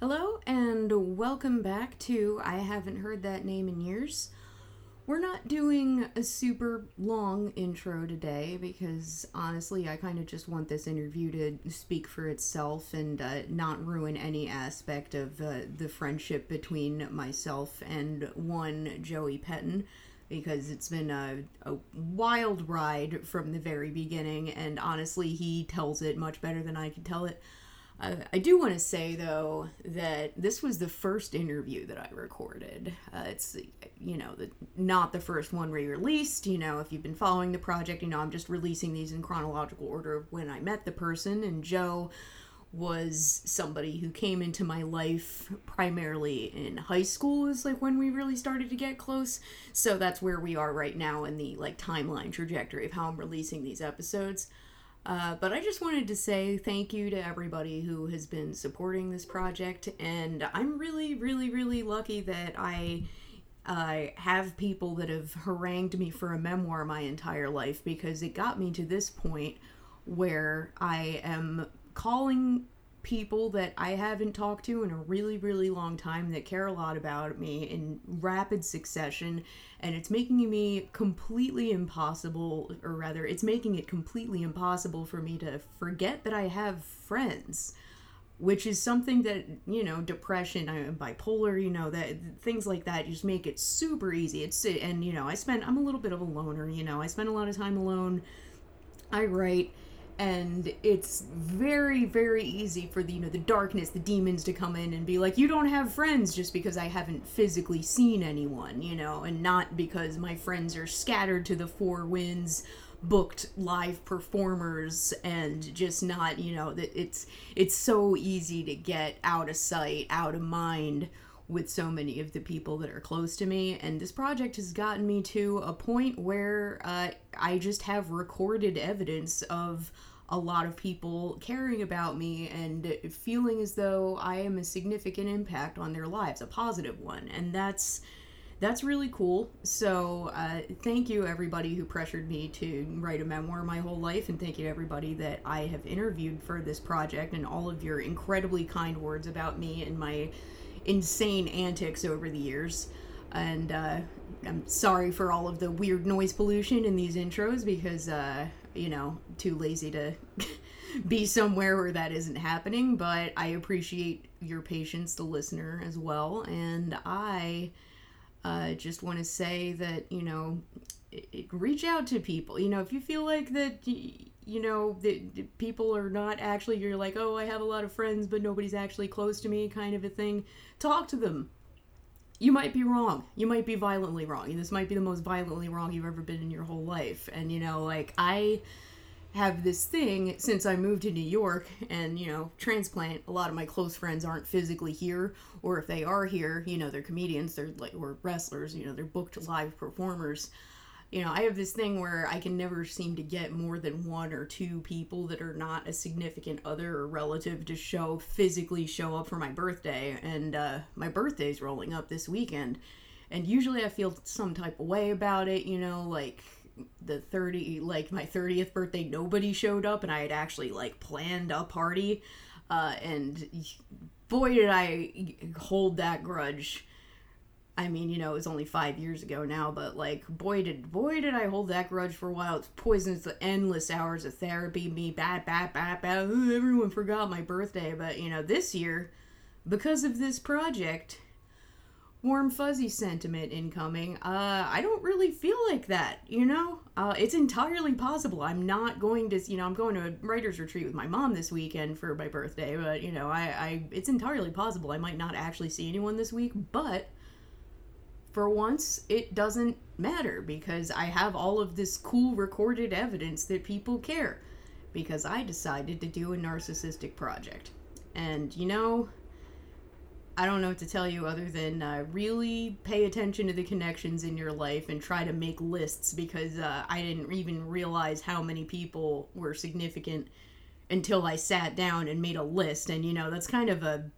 Hello, and welcome back to I Haven't Heard That Name in Years. We're not doing a super long intro today because honestly, I kind of just want this interview to speak for itself and uh, not ruin any aspect of uh, the friendship between myself and one Joey Pettine because it's been a, a wild ride from the very beginning, and honestly, he tells it much better than I can tell it. I do want to say though that this was the first interview that I recorded. Uh, it's you know the, not the first one re-released. You know if you've been following the project, you know I'm just releasing these in chronological order of when I met the person. And Joe was somebody who came into my life primarily in high school is like when we really started to get close. So that's where we are right now in the like timeline trajectory of how I'm releasing these episodes. Uh, but I just wanted to say thank you to everybody who has been supporting this project, and I'm really, really, really lucky that I uh, have people that have harangued me for a memoir my entire life because it got me to this point where I am calling people that I haven't talked to in a really, really long time that care a lot about me in rapid succession, and it's making me completely impossible, or rather, it's making it completely impossible for me to forget that I have friends. Which is something that, you know, depression, I am bipolar, you know, that things like that just make it super easy. It's, and, you know, I spend, I'm a little bit of a loner, you know, I spend a lot of time alone. I write and it's very very easy for the you know the darkness the demons to come in and be like you don't have friends just because i haven't physically seen anyone you know and not because my friends are scattered to the four winds booked live performers and just not you know that it's it's so easy to get out of sight out of mind with so many of the people that are close to me. And this project has gotten me to a point where uh, I just have recorded evidence of a lot of people caring about me and feeling as though I am a significant impact on their lives, a positive one. And that's that's really cool. So, uh, thank you everybody who pressured me to write a memoir my whole life, and thank you to everybody that I have interviewed for this project and all of your incredibly kind words about me and my insane antics over the years. And uh, I'm sorry for all of the weird noise pollution in these intros because uh, you know, too lazy to be somewhere where that isn't happening, but I appreciate your patience, the listener, as well. And I uh, just want to say that, you know, it, it, reach out to people. You know, if you feel like that, you know, that people are not actually, you're like, oh, I have a lot of friends, but nobody's actually close to me, kind of a thing, talk to them you might be wrong. You might be violently wrong. This might be the most violently wrong you've ever been in your whole life. And, you know, like, I have this thing since I moved to New York and, you know, transplant, a lot of my close friends aren't physically here, or if they are here, you know, they're comedians, they're like, or wrestlers, you know, they're booked live performers you know, I have this thing where I can never seem to get more than one or two people that are not a significant other or relative to show physically show up for my birthday. And uh, my birthday's rolling up this weekend. And usually I feel some type of way about it, you know, like the 30, like my 30th birthday, nobody showed up and I had actually like planned a party. Uh, and boy, did I hold that grudge I mean, you know, it was only five years ago now, but like, boy did boy did I hold that grudge for a while. It's poisonous the endless hours of therapy, me bad, bad, bad, bad. everyone forgot my birthday, but you know, this year, because of this project, warm fuzzy sentiment incoming. Uh, I don't really feel like that, you know. Uh, it's entirely possible. I'm not going to, you know, I'm going to a writers retreat with my mom this weekend for my birthday, but you know, I, I, it's entirely possible I might not actually see anyone this week, but for once, it doesn't matter because I have all of this cool recorded evidence that people care because I decided to do a narcissistic project. And you know, I don't know what to tell you other than uh, really pay attention to the connections in your life and try to make lists because uh, I didn't even realize how many people were significant until I sat down and made a list. And you know, that's kind of a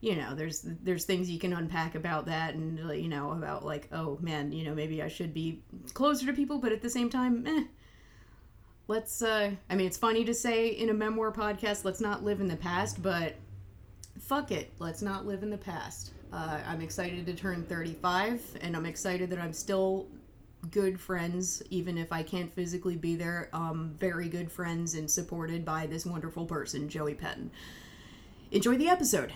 you know there's there's things you can unpack about that and uh, you know about like oh man you know maybe i should be closer to people but at the same time eh, let's uh i mean it's funny to say in a memoir podcast let's not live in the past but fuck it. Let's not live in the past. Uh, I'm excited to turn 35, and I'm excited that I'm still good friends, even if I can't physically be there. Um, very good friends and supported by this wonderful person, Joey Pettine. Enjoy the episode.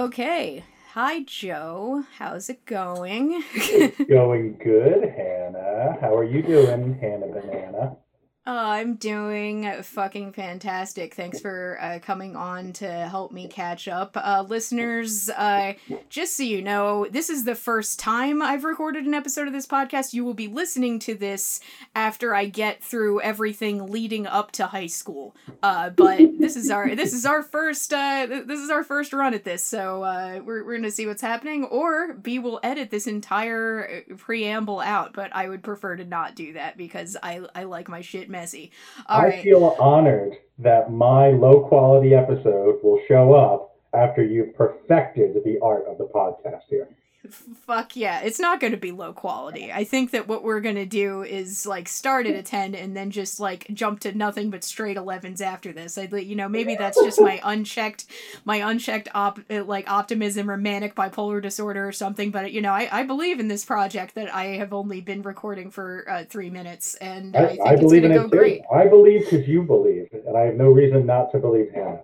Okay. Hi, Joe. How's it going? going good, Hannah. How are you doing, Hannah? Oh, I'm doing fucking fantastic. Thanks for uh, coming on to help me catch up. Uh, listeners, uh, just so you know, this is the first time I've recorded an episode of this podcast. You will be listening to this after I get through everything leading up to high school. Uh, but this is our this is our first uh, this is our first run at this, so uh, we're we're gonna see what's happening. Or B will edit this entire preamble out, but I would prefer to not do that because I I like my shit messy. All I right. feel honored that my low quality episode will show up after you've perfected the art of the podcast here. Fuck yeah. It's not going to be low quality. I think that what we're going to do is like start at a 10 and then just like jump to nothing but straight 11s after this. I you know, maybe that's just my unchecked my unchecked op uh, like optimism or manic bipolar disorder or something, but you know, I I believe in this project that I have only been recording for uh, 3 minutes and I, I think I it's going to go great. I believe cuz you believe and I have no reason not to believe Hannah.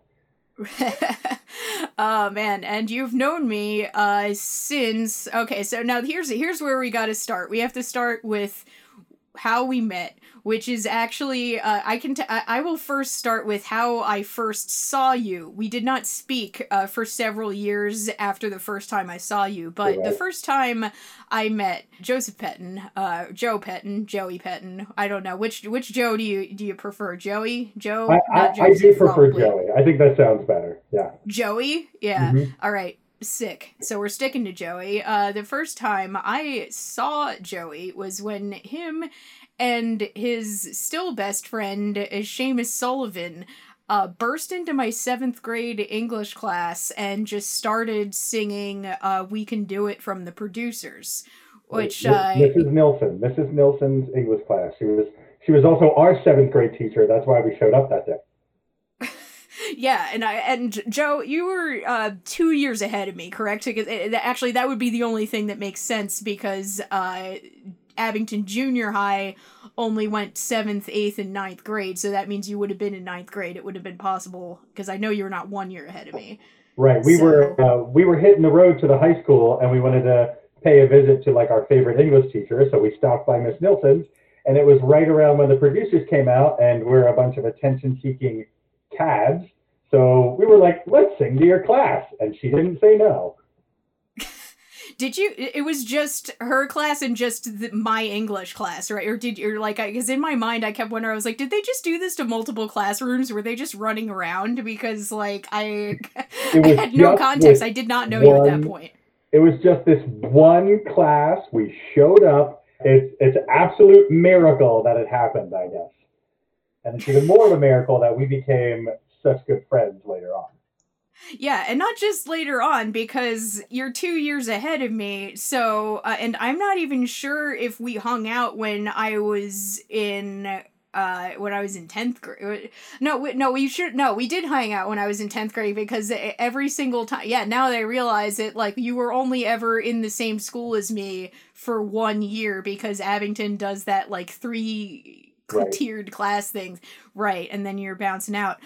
oh man, and you've known me uh since okay, so now here's here's where we got to start. We have to start with how we met which is actually uh, I can t- I will first start with how I first saw you. We did not speak uh, for several years after the first time I saw you, but the first time I met Joseph Pettine, uh, Joe Pettine, Joey Pettine. I don't know which which Joe do you do you prefer, Joey, Joe? I, I, Joseph, I do prefer probably. Joey. I think that sounds better. Yeah. Joey, yeah. Mm-hmm. All right sick. So we're sticking to Joey. Uh, the first time I saw Joey was when him and his still best friend, Sheamus Sullivan, uh, burst into my seventh grade English class and just started singing uh, "We Can Do It" from the producers, which uh, Mrs. Nilsson, Mrs. Nilsson's English class. She was she was also our seventh grade teacher. That's why we showed up that day. Yeah, and I and Joe, you were uh, two years ahead of me, correct? Because it, eh, actually, that would be the only thing that makes sense because uh, Abington Junior High only went seventh, eighth, and ninth grade, so that means you would have been in ninth grade. It would have been possible because I know you were not one year ahead of me. Right. We so. were uh, we were hitting the road to the high school, and we wanted to pay a visit to like our favorite English teacher, so we stopped by Miss Nilsson's, and it was right around when the producers came out, and we're a bunch of attention-seeking cads. So we were like, let's sing to your class. And she didn't say no. Did you? It was just her class and just the, my English class, right? Or did you're like? Because in my mind, I kept wondering. I was like, did they just do this to multiple classrooms? Were they just running around? Because like I, I had no context. I did not know one, you at that point. It was just this one class. We showed up. It's it's absolute miracle that it happened. I guess, and it's even more of a miracle that we became such good friends later on. Yeah, and not just later on because you're two years ahead of me. So, uh, and I'm not even sure if we hung out when I was in uh, when I was in 10th grade. No, no, we should, no, we did hang out when I was in 10th grade because every single time, yeah, now that I realize it, like, you were only ever in the same school as me for one year because Abington does that, like, three right. tiered class things. Right. And then you're bouncing out.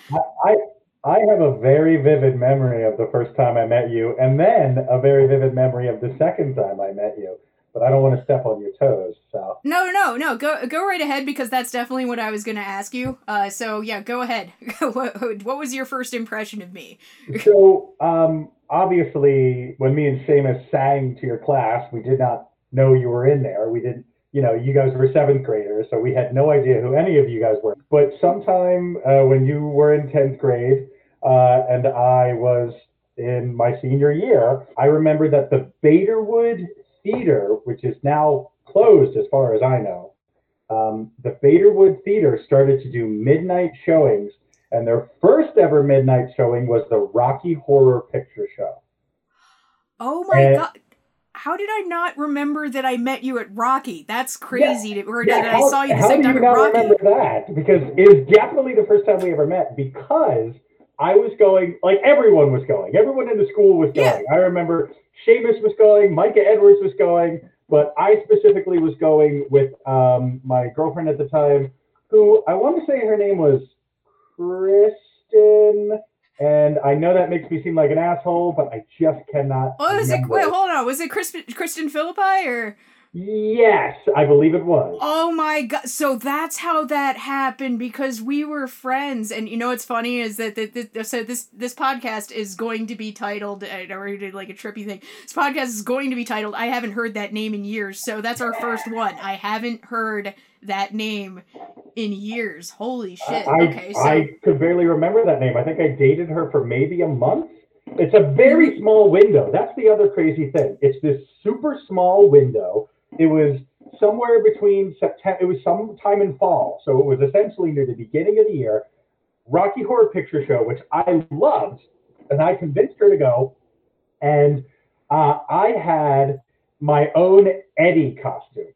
I, I have a very vivid memory of the first time I met you, and then a very vivid memory of the second time I met you. But I don't want to step on your toes, so. No, no, no. Go, go right ahead because that's definitely what I was going to ask you. Uh, so yeah, go ahead. what, what was your first impression of me? so, um, obviously, when me and Sheamus sang to your class, we did not know you were in there. We didn't you know, you guys were seventh graders, so we had no idea who any of you guys were. But sometime uh, when you were in 10th grade uh, and I was in my senior year, I remember that the Baederwood theater, which is now closed as far as I know, um, the Baederwood Theater started to do midnight showings, and their first ever midnight showing was the Rocky Horror Picture Show. Oh my and, god. How did I not remember that I met you at Rocky? That's crazy. Yeah, or yeah, that how, I saw you the same time at Rocky. remember that? Because it was definitely the first time we ever met because I was going, like everyone was going. Everyone in the school was going. Yeah. I remember Sheamus was going, Micah Edwards was going, but I specifically was going with um, my girlfriend at the time, who I want to say her name was Kristen. And I know that makes me seem like an asshole, but I just cannot. Oh, was it? Wait, hold on. Was it Kristen, Kristen Philippi or? Yes, I believe it was. Oh my god! So that's how that happened because we were friends, and you know what's funny is that that so this this podcast is going to be titled. I already did like a trippy thing. This podcast is going to be titled. I haven't heard that name in years, so that's our first one. I haven't heard that name in years. Holy shit! I, okay, so I could barely remember that name. I think I dated her for maybe a month. It's a very small window. That's the other crazy thing. It's this super small window it was somewhere between September, it was sometime in fall. So it was essentially near the beginning of the year. Rocky Horror Picture Show, which I loved, and I convinced her to go. And uh, I had my own Eddie costume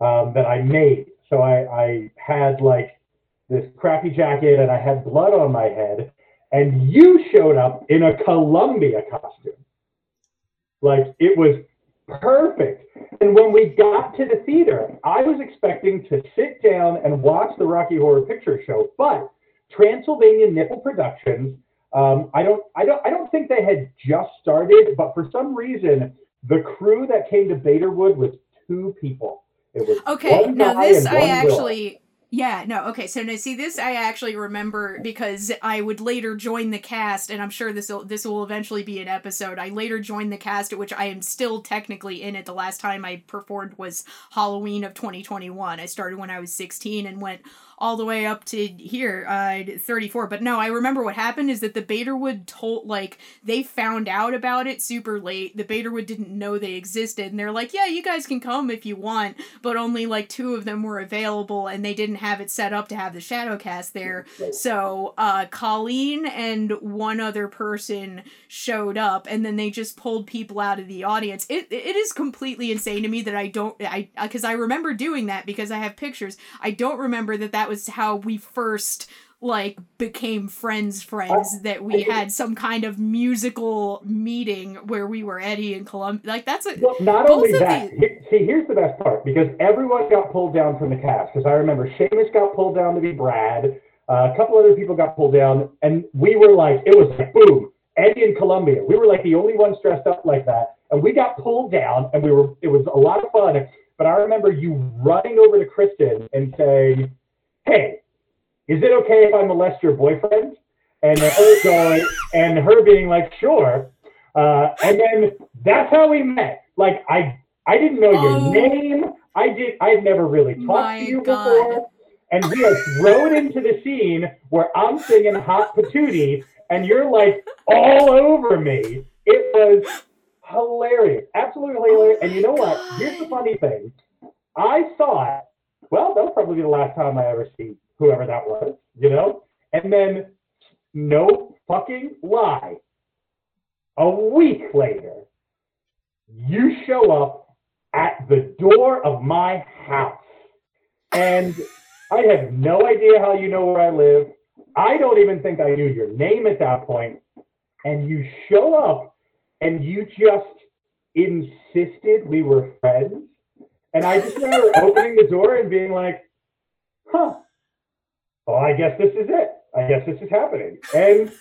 um, that I made. So I, I had like this crappy jacket and I had blood on my head. And you showed up in a Columbia costume. Like it was perfect. And when we got to the theater, I was expecting to sit down and watch the Rocky Horror Picture Show, but Transylvania Nipple Productions, um, I don't, I don't, I don't think they had just started, but for some reason, the crew that came to Baederwood was two people. It was okay. Now this I actually. Girl. Yeah, no, okay. So now see this I actually remember because I would later join the cast and I'm sure this will this will eventually be an episode. I later joined the cast at which I am still technically in it. The last time I performed was Halloween of 2021. I started when I was 16 and went all the way up to here, uh, 34. But no, I remember what happened is that the Baederwood told, like, they found out about it super late. The Baederwood didn't know they existed, and they're like, yeah, you guys can come if you want, but only like two of them were available, and they didn't have it set up to have the Shadowcast there. So, uh, Colleen and one other person showed up, and then they just pulled people out of the audience. It, it is completely insane to me that I don't, I, because I remember doing that because I have pictures. I don't remember that that that was how we first like became friends friends that we had some kind of musical meeting where we were Eddie and Columbia like that's a well, not only that the... see here's the best part because everyone got pulled down from the cast because I remember Sheamus got pulled down to be Brad uh, a couple other people got pulled down and we were like it was like boom Eddie and Columbia. We were like the only ones dressed up like that and we got pulled down and we were it was a lot of fun. But I remember you running over to Kristen and saying hey, is it okay if I molest your boyfriend? And her going, and her being like, sure. Uh, and then that's how we met. Like I, I didn't know your oh, name. I did. I've never really talked to you God. before. And we are thrown into the scene where I'm singing "Hot Patootie" and you're like all over me. It was hilarious, absolutely hilarious. And you know what? Here's the funny thing. I thought well, that'll probably be the last time I ever see whoever that was, you know? And then, no fucking lie, a week later, you show up at the door of my house. And I have no idea how you know where I live. I don't even think I knew your name at that point. And you show up and you just insisted we were friends and I just remember opening the door and being like, huh, well, I guess this is it. I guess this is happening. And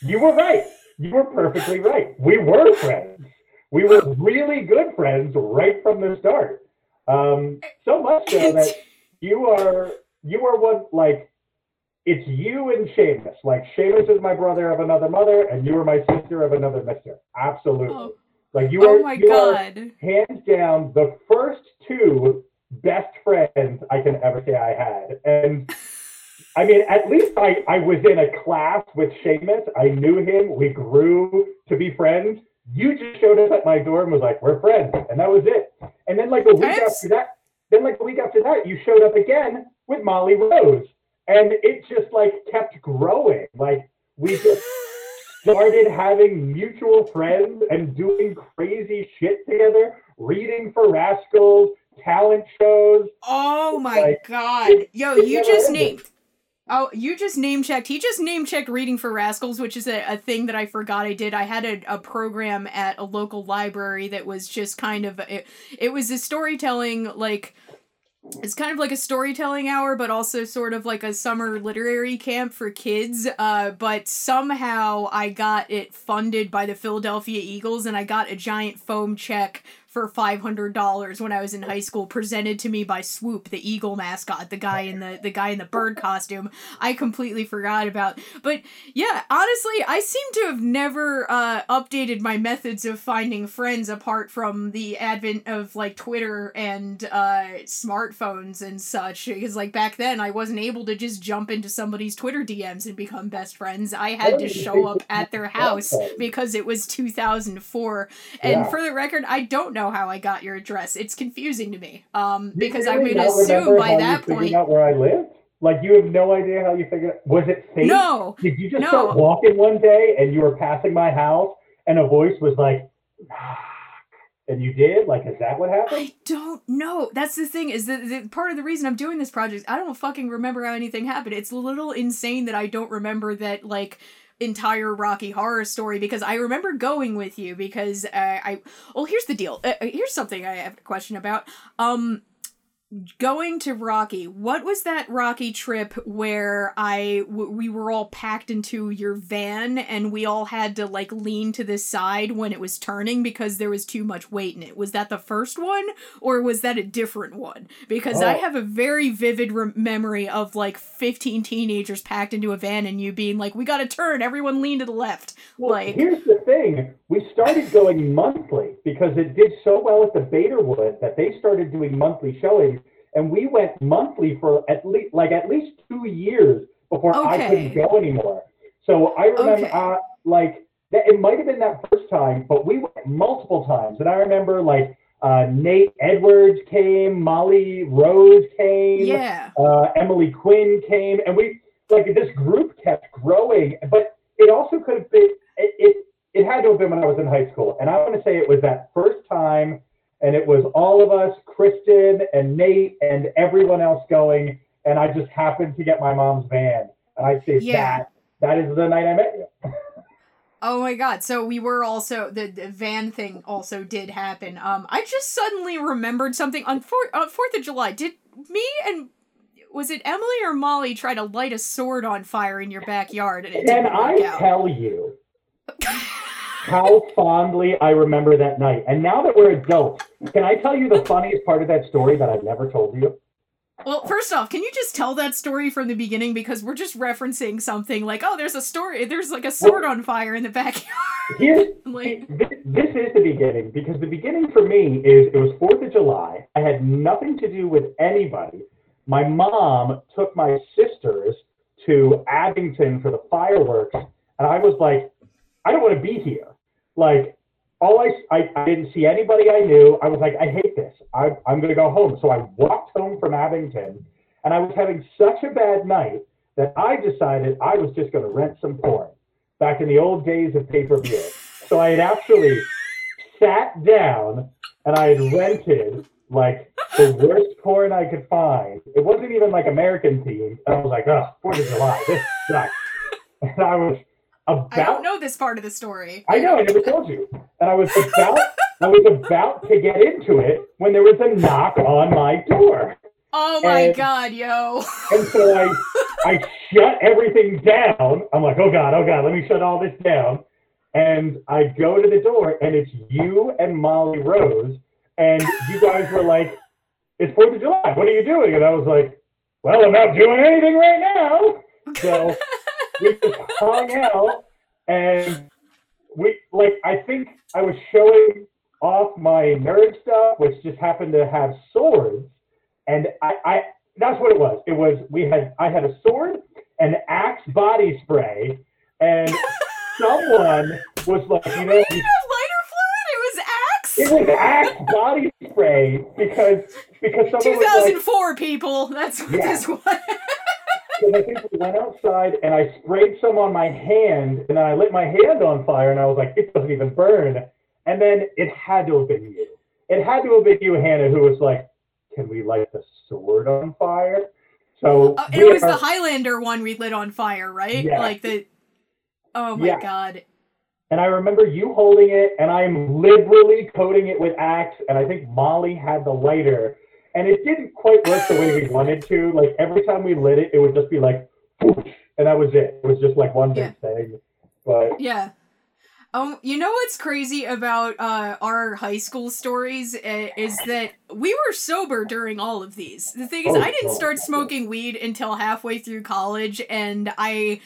you were right. You were perfectly right. We were friends. We were really good friends right from the start. Um, so much so that you are you are one like it's you and Sheamus. Like Sheamus is my brother of another mother, and you are my sister of another mister. Absolutely. Oh. Like you oh are, my you God. are hands down the first two best friends I can ever say I had. And I mean, at least I, I was in a class with Sheamus. I knew him. We grew to be friends. You just showed up at my door and was like, we're friends. And that was it. And then like a week after that, then like a week after that, you showed up again with Molly Rose, and it just like kept growing. Like we just started having mutual friends and doing crazy shit together, reading for rascals, talent shows. Oh my like, god. Yo, you just named Oh, you just name checked. He just name checked Reading for Rascals, which is a, a thing that I forgot I did. I had a, a program at a local library that was just kind of it, it was a storytelling like it's kind of like a storytelling hour, but also sort of like a summer literary camp for kids. Uh, but somehow I got it funded by the Philadelphia Eagles, and I got a giant foam check for $500 when I was in high school presented to me by Swoop the eagle mascot the guy in the the guy in the bird costume. I completely forgot about but yeah honestly I seem to have never uh, updated my methods of finding friends apart from the advent of like Twitter and uh, smartphones and such because like back then I wasn't able to just jump into somebody's Twitter DMs and become best friends. I had to show up at their house because it was 2004 and yeah. for the record I don't know know how I got your address. It's confusing to me. Um, because really I would assume by that point. Out where I live? Like you have no idea how you figured. Was it fake? No. Did you just no. start walking one day and you were passing my house and a voice was like, and you did? Like, is that what happened? I don't know. That's the thing. Is that the, part of the reason I'm doing this project? I don't fucking remember how anything happened. It's a little insane that I don't remember that. Like entire Rocky Horror Story because I remember going with you because uh, I well here's the deal. Uh, uh here's something I have a question about. Um going to Rocky, what was that Rocky trip where I w- we were all packed into your van and we all had to like lean to the side when it was turning because there was too much weight in it? Was that the first one or was that a different one? Because oh. I have a very vivid re- memory of like 15 teenagers packed into a van and you being like, "We got to turn, everyone lean to the left." Well, like here's the thing: we started going monthly because it did so well at the Baederwood that they started doing monthly showings and we went monthly for at least like at least two years before okay. I couldn't go anymore. So I remember okay. uh, like that it might have been that first time, but we went multiple times, and I remember like uh, Nate Edwards came, Molly Rose came, yeah, uh, Emily Quinn came, and we like this group kept growing, but it also could have been it, it it had to have been when I was in high school, and I want to say it was that first time and it was all of us, Kristen and Nate and everyone else going, and I just happened to get my mom's van, and I say yeah. that that is the night I met you. Oh my god! So we were also the, the, van thing also did happen. Um, I just suddenly remembered something on Fourth on Fourth of July. Did me and was it Emily or Molly try to light a sword on fire in your backyard? And, and I out? tell you, how fondly I remember that night. And now that we're adults, can I tell you the funniest part of that story that I've never told you? Well, first off, can you just tell that story from the beginning because we're just referencing something like, oh, there's a story, there's like a sword well, on fire in the backyard. Here's, like, this, this is the beginning because the beginning for me is it was Fourth of July. I had nothing to do with anybody. My mom took my sisters to Abington for the fireworks, and I was like, I don't want to be here like all I, I, I didn't see anybody I knew. I was like, I hate this. I, I'm going to go home. So I walked home from Abington, and I was having such a bad night that I decided I was just going to rent some porn. Back in the old days of pay per view. So I had actually sat down and I had rented like the worst porn I could find. It wasn't even like American themed. I was like, oh, Fourth of July, this sucks. And I was about. I don't know this part of the story. I know. I never told you. And I was about. I was about to get into it when there was a knock on my door. Oh my and, god, yo! and so I, I shut everything down. I'm like, oh god, oh god, let me shut all this down. And I go to the door, and it's you and Molly Rose, and you guys were like, "It's Fourth of July. What are you doing?" And I was like, "Well, I'm not doing anything right now." So we just hung out and we like I think I was showing off my nerd stuff, which just happened to have swords, and I, I that's what it was. It was we had I had a sword, an axe body spray, and someone was like, you know, lighter fluid. It was axe. it was Axe body spray because because someone 2004 like, people. That's what yeah. this was. Because I think we went outside and I sprayed some on my hand and then I lit my hand on fire and I was like, it doesn't even burn. And then it had to have been you. It had to have been you, Hannah, who was like, can we light the sword on fire? So uh, it was are... the Highlander one we lit on fire, right? Yeah. Like the. Oh my yeah. god. And I remember you holding it, and I'm liberally coating it with Axe, and I think Molly had the lighter, and it didn't quite work the way we wanted to. Like every time we lit it, it would just be like, and that was it. It was just like one big yeah. thing. But yeah. Um, you know what's crazy about uh, our high school stories uh, is that we were sober during all of these. The thing is, oh, I didn't start smoking weed until halfway through college, and I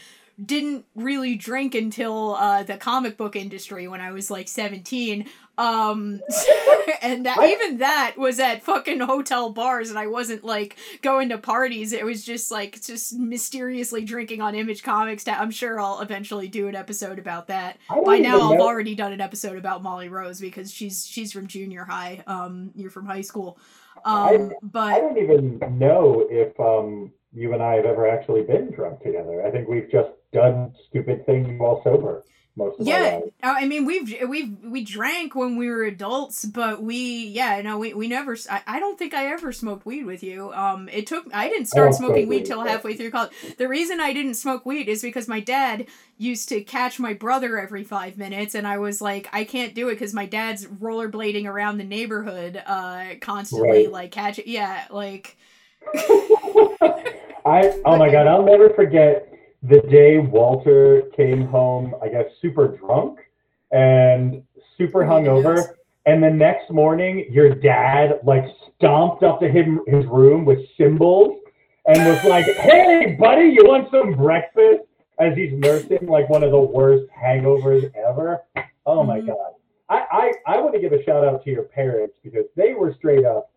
didn't really drink until uh, the comic book industry when I was like 17. Um, and that, even that was at fucking hotel bars, and I wasn't like going to parties. It was just like just mysteriously drinking on Image Comics. I'm sure I'll eventually do an episode about that. By now, I've already done an episode about Molly Rose because she's she's from junior high. Um, you're from high school. Um, I, but I don't even know if um you and I have ever actually been drunk together. I think we've just done stupid things while sober most of yeah i mean we've we've we drank when we were adults but we yeah no we, we never I, I don't think i ever smoked weed with you. Um it took i didn't start smoking weed till halfway through college. The reason i didn't smoke weed is because my dad used to catch my brother every five minutes and i was like i can't do it because my dad's rollerblading around the neighborhood uh constantly right. like catch it yeah like i oh my god i'll never forget the day Walter came home, I guess, super drunk and super hungover. And the next morning, your dad like stomped up to him his room with cymbals and was like, "Hey, buddy, you want some breakfast?" As he's nursing like one of the worst hangovers ever. Oh my mm-hmm. god! I I, I want to give a shout out to your parents because they were straight up,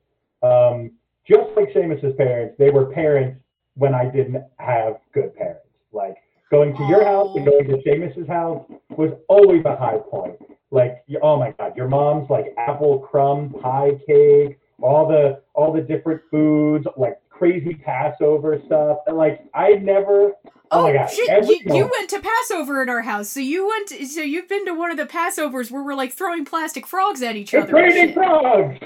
um, just like Sheamus's parents. They were parents when I didn't have good parents. Like going to your house and going to Sheamus's house was always a high point. Like, oh my God, your mom's like apple crumb pie cake, all the all the different foods, like crazy Passover stuff. And like, I never. Oh, oh my God! Shit, you, you, went to Passover at our house, so you went. To, so you've been to one of the Passovers where we're like throwing plastic frogs at each other. Raining frogs.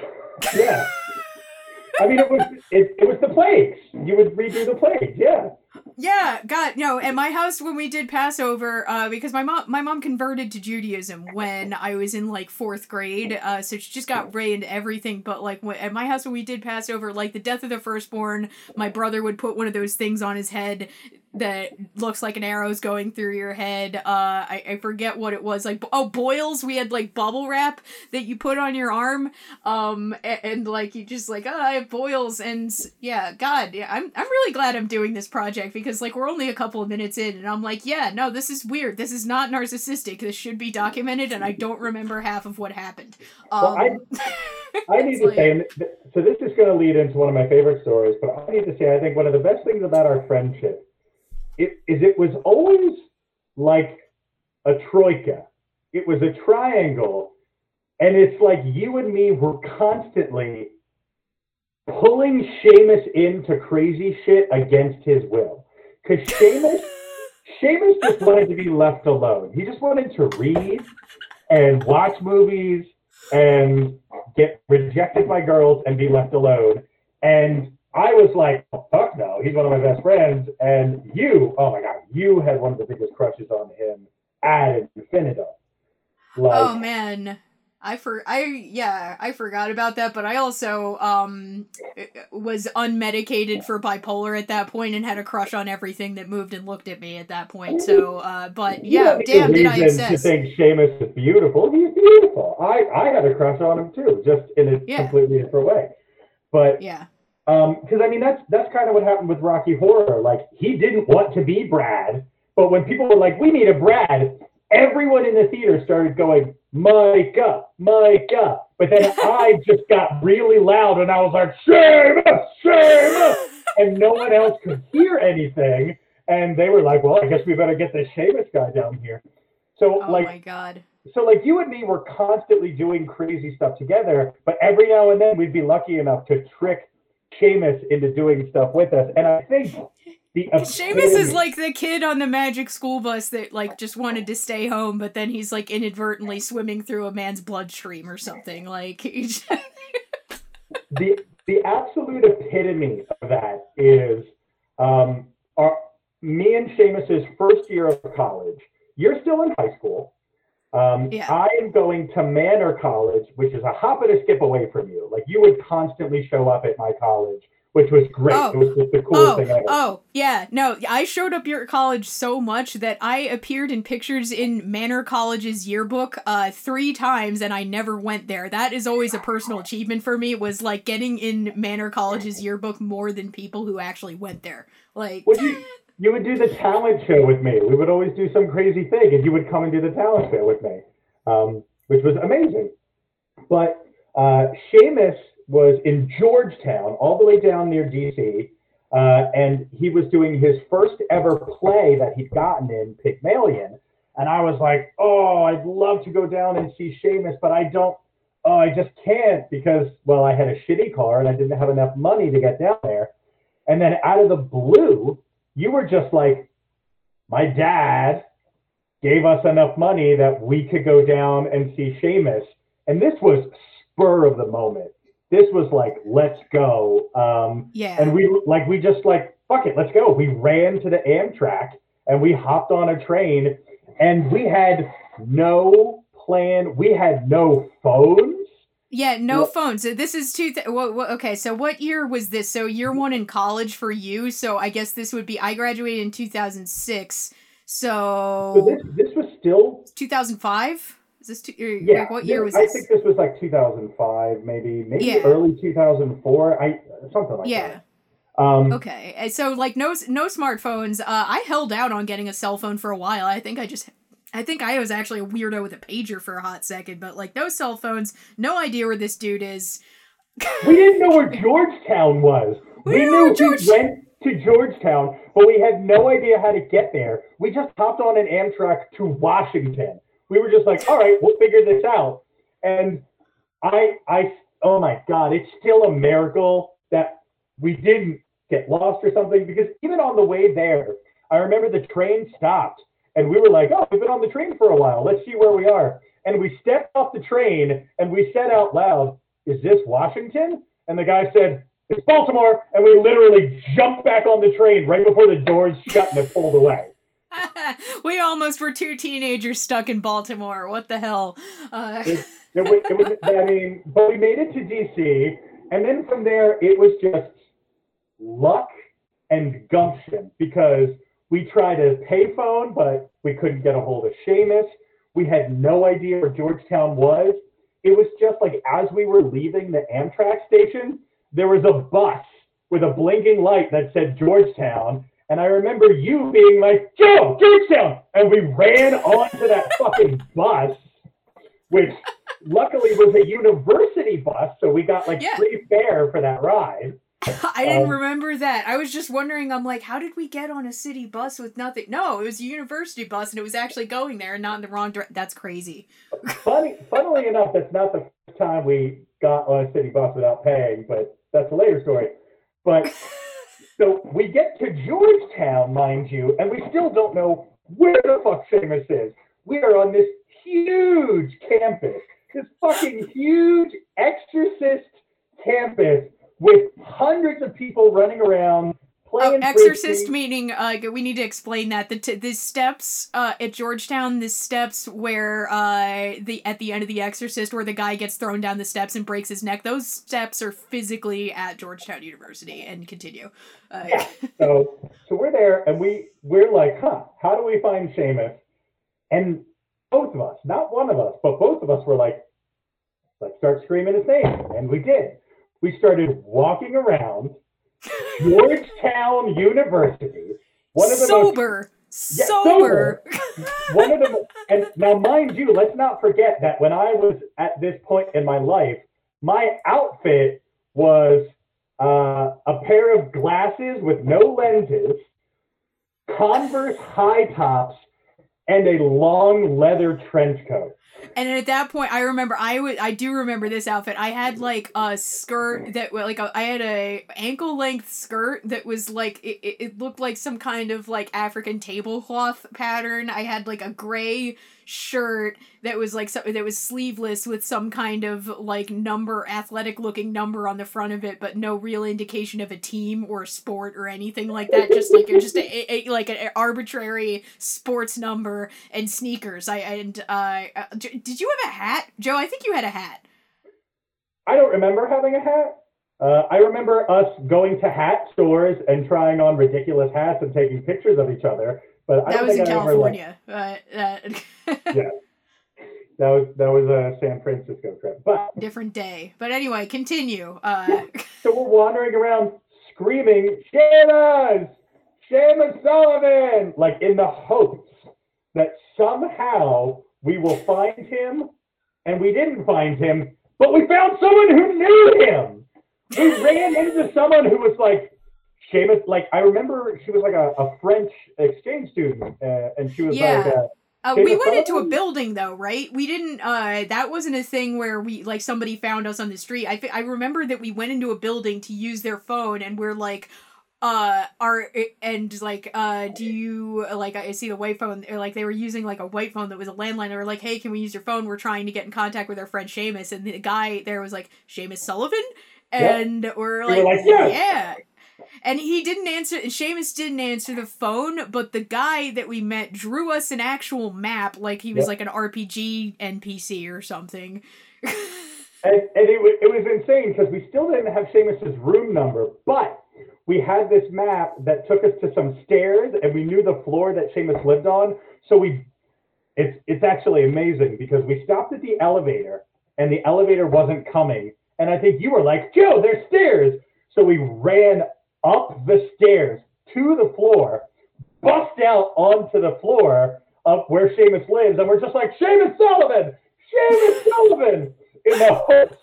Yeah. I mean, it was it, it was the plagues. You would redo the plagues, yeah. Yeah, God, no. At my house when we did Passover, uh, because my mom my mom converted to Judaism when I was in like fourth grade, uh, so she just got raised into everything. But like when, at my house when we did Passover, like the death of the firstborn, my brother would put one of those things on his head that looks like an arrow's going through your head. Uh, I, I forget what it was. Like oh boils. We had like bubble wrap that you put on your arm. Um, and, and like you just like oh I have boils and yeah, God, yeah. I'm I'm really glad I'm doing this project because like we're only a couple of minutes in and I'm like yeah no this is weird. This is not narcissistic. This should be documented and I don't remember half of what happened. Um, well, I, I need to like, say so. This is going to lead into one of my favorite stories, but I need to say I think one of the best things about our friendship it is it was always like a troika. It was a triangle. And it's like you and me were constantly pulling Sheamus into crazy shit against his will. Because Sheamus, Sheamus just wanted to be left alone. He just wanted to read and watch movies and get rejected by girls and be left alone. And I was like, oh, fuck no, he's one of my best friends. And you, oh my God, you had one of the biggest crushes on him ad infinitum. Like, oh man. I for I yeah I forgot about that, but I also um was unmedicated for bipolar at that point and had a crush on everything that moved and looked at me at that point. So, uh, but yeah, damn, did I obsess? To think Sheamus is beautiful, he's beautiful. I I had a crush on him too, just in a yeah. completely different way. But yeah, because um, I mean that's that's kind of what happened with Rocky Horror. Like he didn't want to be Brad, but when people were like, "We need a Brad," everyone in the theater started going, "Micah, Micah." But then I just got really loud and I was like, "Sheamus, Sheamus," and no one else could hear anything. And they were like, "Well, I guess we better get this Sheamus guy down here." So oh like, my god. so like you and me were constantly doing crazy stuff together, but every now and then we'd be lucky enough to trick Sheamus into doing stuff with us. And I think the Sheamus is like the kid on the magic school bus that like just wanted to stay home, but then he's like inadvertently swimming through a man's bloodstream or something. Like the the absolute epitome of that is um, our me and Sheamus's first year of college. You're still in high school. Um, yeah. I am going to Manor College, which is a hop and a skip away from you. Like you would constantly show up at my college, which was great. Oh. It was just the coolest oh. thing ever. Oh, yeah. No, I showed up your college so much that I appeared in pictures in Manor College's yearbook uh, three times, and I never went there. That is always a personal achievement for me. Was like getting in Manor College's yearbook more than people who actually went there. Like. You would do the talent show with me. We would always do some crazy thing, and you would come and do the talent show with me, um, which was amazing. But uh, Sheamus was in Georgetown, all the way down near DC, uh, and he was doing his first ever play that he'd gotten in Pygmalion. And I was like, oh, I'd love to go down and see Sheamus, but I don't, oh, I just can't because, well, I had a shitty car and I didn't have enough money to get down there. And then out of the blue, you were just like, my dad gave us enough money that we could go down and see Sheamus. And this was spur of the moment. This was like, let's go. Um, yeah. And we like we just like fuck it, let's go. We ran to the Amtrak and we hopped on a train, and we had no plan. We had no phone. Yeah, no well, phones. This is two. Th- well, well, okay, so what year was this? So year one in college for you. So I guess this would be. I graduated in two thousand six. So, so this, this was still two thousand five. Is this two, yeah? Like what year was I this? I think this was like two thousand five, maybe maybe yeah. early two thousand four. I something like yeah. that. Yeah. Um, okay, so like no no smartphones. Uh, I held out on getting a cell phone for a while. I think I just I think I was actually a weirdo with a pager for a hot second, but like those cell phones, no idea where this dude is. we didn't know where Georgetown was. We, we knew George- we went to Georgetown, but we had no idea how to get there. We just hopped on an Amtrak to Washington. We were just like, all right, we'll figure this out. And I, I, oh my God, it's still a miracle that we didn't get lost or something because even on the way there, I remember the train stopped and we were like, oh, we've been on the train for a while. Let's see where we are. And we stepped off the train and we said out loud, is this Washington? And the guy said, it's Baltimore. And we literally jumped back on the train right before the doors shut and it pulled away. we almost were two teenagers stuck in Baltimore. What the hell? Uh... it, it, was, it was, I mean, but we made it to DC. And then from there, it was just luck and gumption because we tried a payphone, but we couldn't get a hold of Sheamus. We had no idea where Georgetown was. It was just like as we were leaving the Amtrak station, there was a bus with a blinking light that said Georgetown. And I remember you being like, Joe, Georgetown! And we ran onto that fucking bus, which luckily was a university bus. So we got like yeah. free fare for that ride. I didn't um, remember that. I was just wondering. I'm like, how did we get on a city bus with nothing? No, it was a university bus, and it was actually going there, and not in the wrong direction. That's crazy. Funny, funnily enough, that's not the first time we got on a city bus without paying, but that's a later story. But so we get to Georgetown, mind you, and we still don't know where the fuck Sheamus is. We are on this huge campus, this fucking huge exorcist campus with hundreds of people running around Oh, exorcist meaning uh, we need to explain that the t- the steps uh, at Georgetown, the steps where uh, the at the end of the Exorcist, where the guy gets thrown down the steps and breaks his neck. Those steps are physically at Georgetown University. And continue. Uh, yeah. So so we're there, and we we're like, huh? How do we find Sheamus? And both of us, not one of us, but both of us were like, let's start screaming his name, and we did we started walking around Georgetown University. One of the sober. Most, yeah, sober. sober. one of the and now mind you, let's not forget that when I was at this point in my life, my outfit was uh, a pair of glasses with no lenses, Converse high tops, and a long leather trench coat. And at that point, I remember I would I do remember this outfit. I had like a skirt that like a, I had a ankle length skirt that was like it, it looked like some kind of like African tablecloth pattern. I had like a gray shirt that was like so, that was sleeveless with some kind of like number athletic looking number on the front of it but no real indication of a team or a sport or anything like that just like just a, a, like an arbitrary sports number and sneakers i and uh, uh did you have a hat joe i think you had a hat i don't remember having a hat uh, I remember us going to hat stores and trying on ridiculous hats and taking pictures of each other. But I that was in I California. Ever, uh, uh, yeah, that was that was a San Francisco trip, but different day. But anyway, continue. Uh, so we're wandering around screaming, "Sheamus, Sheamus Sullivan!" Like in the hopes that somehow we will find him, and we didn't find him, but we found someone who knew him. We ran into someone who was like Sheamus, like I remember she was like a, a French exchange student, uh, and she was yeah. like. Uh, uh, we went into a building though, right? We didn't. Uh, that wasn't a thing where we like somebody found us on the street. I I remember that we went into a building to use their phone, and we're like, uh, are and like, uh, do you like? I see the white phone. Like they were using like a white phone that was a landline. They were like, hey, can we use your phone? We're trying to get in contact with our friend Sheamus, and the guy there was like Sheamus Sullivan, and we're like, we like yeah. yeah and he didn't answer and Sheamus didn't answer the phone, but the guy that we met drew us an actual map like he was yep. like an RPG NPC or something. and, and it, was, it was insane because we still didn't have Sheamus's room number, but we had this map that took us to some stairs and we knew the floor that Sheamus lived on. So we it's it's actually amazing because we stopped at the elevator and the elevator wasn't coming. And I think you were like, Joe, there's stairs. So we ran up the stairs to the floor, bust out onto the floor of where Sheamus lives, and we're just like, Sheamus Sullivan! Sheamus Sullivan! In the hopes.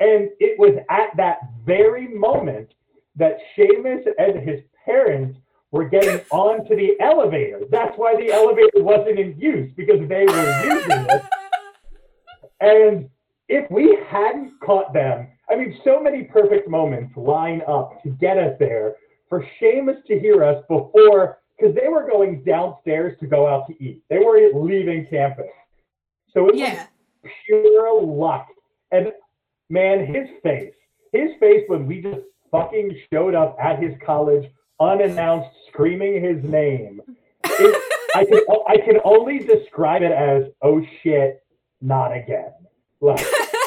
And it was at that very moment that Sheamus and his parents were getting onto the elevator. That's why the elevator wasn't in use, because they were using it. And if we hadn't caught them I mean, so many perfect moments line up to get us there for Sheamus to hear us before, because they were going downstairs to go out to eat. They were leaving campus. So it yeah. was pure luck. And man, his face, his face when we just fucking showed up at his college unannounced, screaming his name. It, I can I can only describe it as oh shit, not again. Like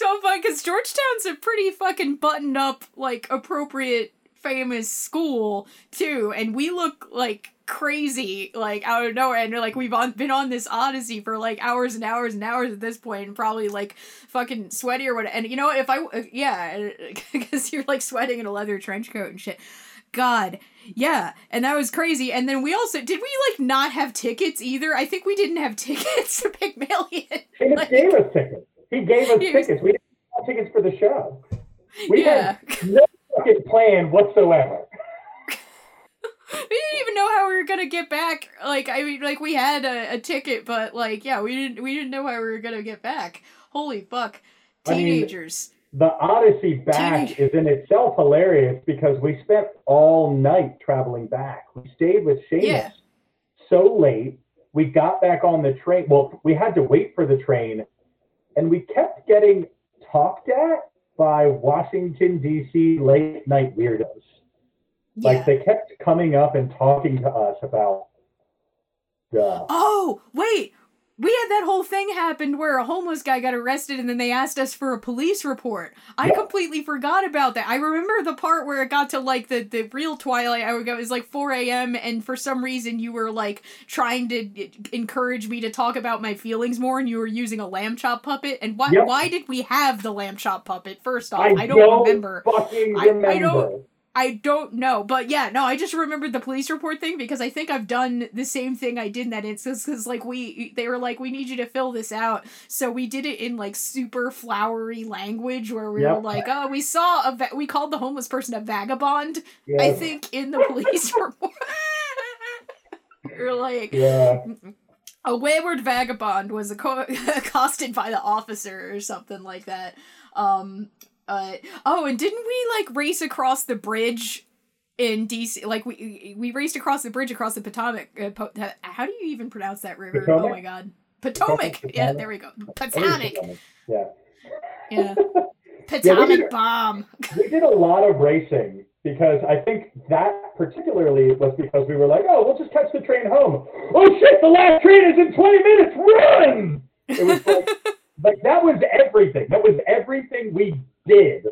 so fun because Georgetown's a pretty fucking buttoned up, like appropriate, famous school too, and we look like crazy, like out of nowhere, and like we've on, been on this odyssey for like hours and hours and hours at this point, and probably like fucking sweaty or whatever. And you know, if I, uh, yeah, because you're like sweating in a leather trench coat and shit. God, yeah, and that was crazy. And then we also did we like not have tickets either? I think we didn't have tickets to Pygmalion. They like, gave us tickets. He gave us tickets. We didn't tickets for the show. We yeah. had no fucking plan whatsoever. we didn't even know how we were gonna get back. Like I mean, like we had a, a ticket, but like yeah, we didn't we didn't know how we were gonna get back. Holy fuck, teenagers. I mean, the Odyssey back Teenage- is in itself hilarious because we spent all night traveling back. We stayed with Sheamus yeah. so late. We got back on the train. Well, we had to wait for the train and we kept getting talked at by Washington D.C. late night weirdos. Yeah. Like they kept coming up and talking to us about. Uh, oh wait, we had that whole thing happened where a homeless guy got arrested and then they asked us for a police report. I completely forgot about that. I remember the part where it got to like the, the real twilight hour. It was like 4 a.m. and for some reason you were like trying to eh, encourage me to talk about my feelings more and you were using a lamb chop puppet. And why, yep. why did we have the lamb chop puppet? First off, I, I don't, don't, remember. Remember. I, I don't I don't know, but yeah, no, I just remembered the police report thing because I think I've done the same thing I did in that instance. Because like we, they were like, we need you to fill this out, so we did it in like super flowery language where we yep. were like, oh, we saw a, va- we called the homeless person a vagabond. Yep. I think in the police report. we're like, yeah. A wayward vagabond was accosted by the officer or something like that. Um, uh, oh, and didn't we like race across the bridge in DC? Like we we raced across the bridge across the Potomac. Uh, po- how do you even pronounce that river? Potomac? Oh my god, Potomac. Potomac. Yeah, there we go. Potomac. Yeah. Yeah. Potomac yeah, bomb. we did a lot of racing because I think that particularly was because we were like, oh, we'll just catch the train home. Oh shit, the last train is in 20 minutes. Run! It was like, like that was everything. That was everything we did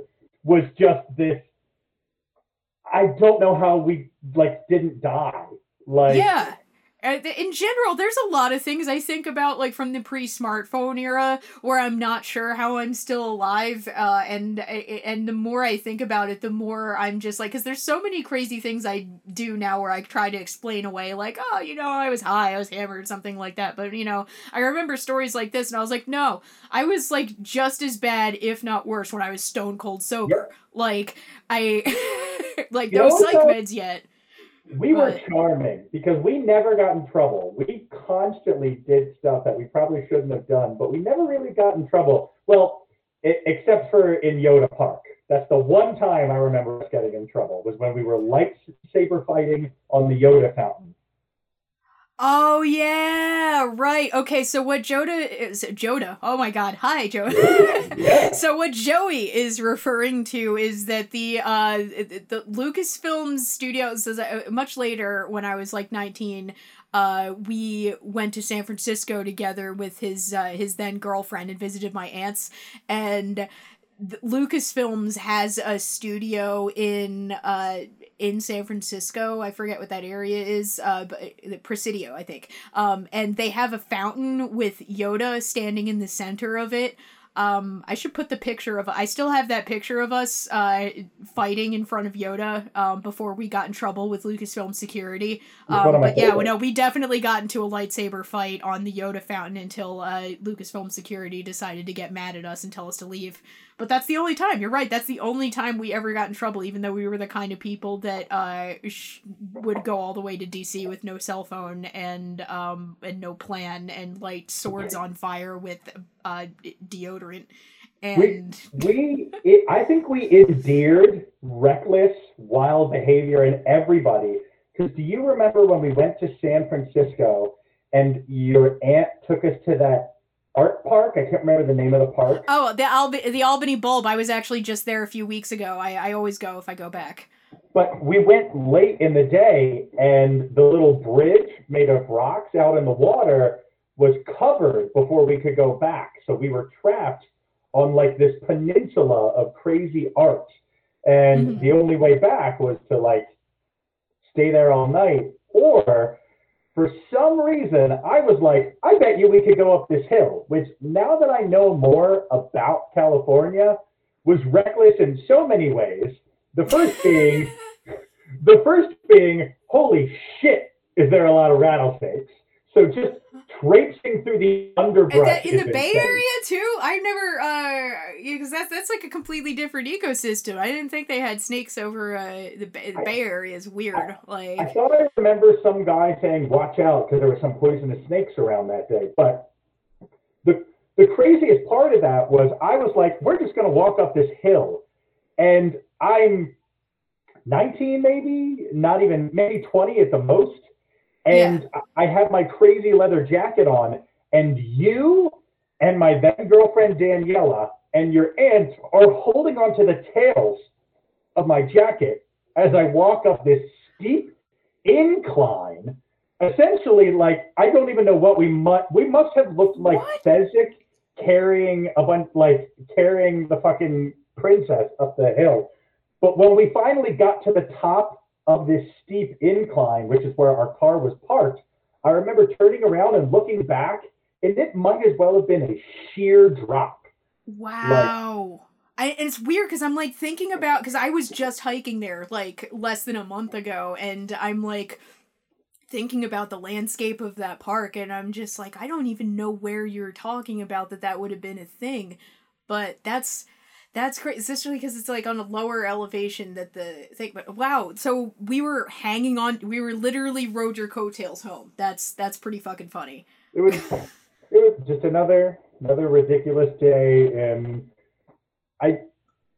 was just this. I don't know how we like didn't die. Like yeah, Uh, in general, there's a lot of things I think about, like from the pre-smartphone era, where I'm not sure how I'm still alive. Uh, and uh, uh, and the more I think about it, the more I'm just like, because there's so many crazy things I do now, where I try to explain away, like, oh, you know, I was high, I was hammered, something like that. But you know, I remember stories like this, and I was like, no, I was like just as bad, if not worse, when I was stone cold sober. Yeah. Like I, like no psych meds yet we were charming because we never got in trouble. We constantly did stuff that we probably shouldn't have done, but we never really got in trouble. Well, it, except for in Yoda Park. That's the one time I remember us getting in trouble was when we were lightsaber fighting on the Yoda fountain. Oh yeah, right. Okay, so what Joda is Joda. Oh my god. Hi, Joda. yeah. So what Joey is referring to is that the uh the Lucasfilm Studios much later when I was like 19 uh, we went to San Francisco together with his uh, his then girlfriend and visited my aunts and Lucasfilms has a studio in uh in San Francisco. I forget what that area is, uh, but Presidio, I think. Um, and they have a fountain with Yoda standing in the center of it. Um, I should put the picture of. I still have that picture of us uh, fighting in front of Yoda um, before we got in trouble with Lucasfilm security. Um, but yeah, well, no, we definitely got into a lightsaber fight on the Yoda fountain until uh, Lucasfilm security decided to get mad at us and tell us to leave. But that's the only time. You're right. That's the only time we ever got in trouble, even though we were the kind of people that uh, sh- would go all the way to DC with no cell phone and um, and no plan and light swords on fire with uh, deodorant. And we, we it, I think we endeared reckless, wild behavior in everybody. Because do you remember when we went to San Francisco and your aunt took us to that art park. I can't remember the name of the park. Oh, the Alba- the Albany Bulb. I was actually just there a few weeks ago. I, I always go if I go back. But we went late in the day, and the little bridge made of rocks out in the water was covered before we could go back. So we were trapped on like this peninsula of crazy art. And mm-hmm. the only way back was to like stay there all night or for some reason, I was like, I bet you we could go up this hill, which now that I know more about California was reckless in so many ways. The first being, the first being, holy shit, is there a lot of rattlesnakes? So just traipsing through the underbrush in the Bay Area too. I've never uh because that's that's like a completely different ecosystem. I didn't think they had snakes over uh, the, Bay, the Bay Area. Is weird. I, like I thought I remember some guy saying, "Watch out," because there were some poisonous snakes around that day. But the the craziest part of that was I was like, "We're just going to walk up this hill," and I'm 19, maybe not even maybe 20 at the most and yeah. I have my crazy leather jacket on, and you and my then girlfriend Daniela and your aunt are holding onto the tails of my jacket as I walk up this steep incline. Essentially, like I don't even know what we must we must have looked like Fezzik carrying a bunch like carrying the fucking princess up the hill. But when we finally got to the top of this steep incline, which is where our car was parked, I remember turning around and looking back, and it might as well have been a sheer drop. Wow. I, and it's weird because I'm like thinking about because I was just hiking there like less than a month ago, and I'm like thinking about the landscape of that park, and I'm just like, I don't even know where you're talking about that that would have been a thing, but that's that's great, especially because it's like on a lower elevation that the thing. But wow, so we were hanging on. We were literally rode your coattails home. That's that's pretty fucking funny. It was it was just another another ridiculous day and I,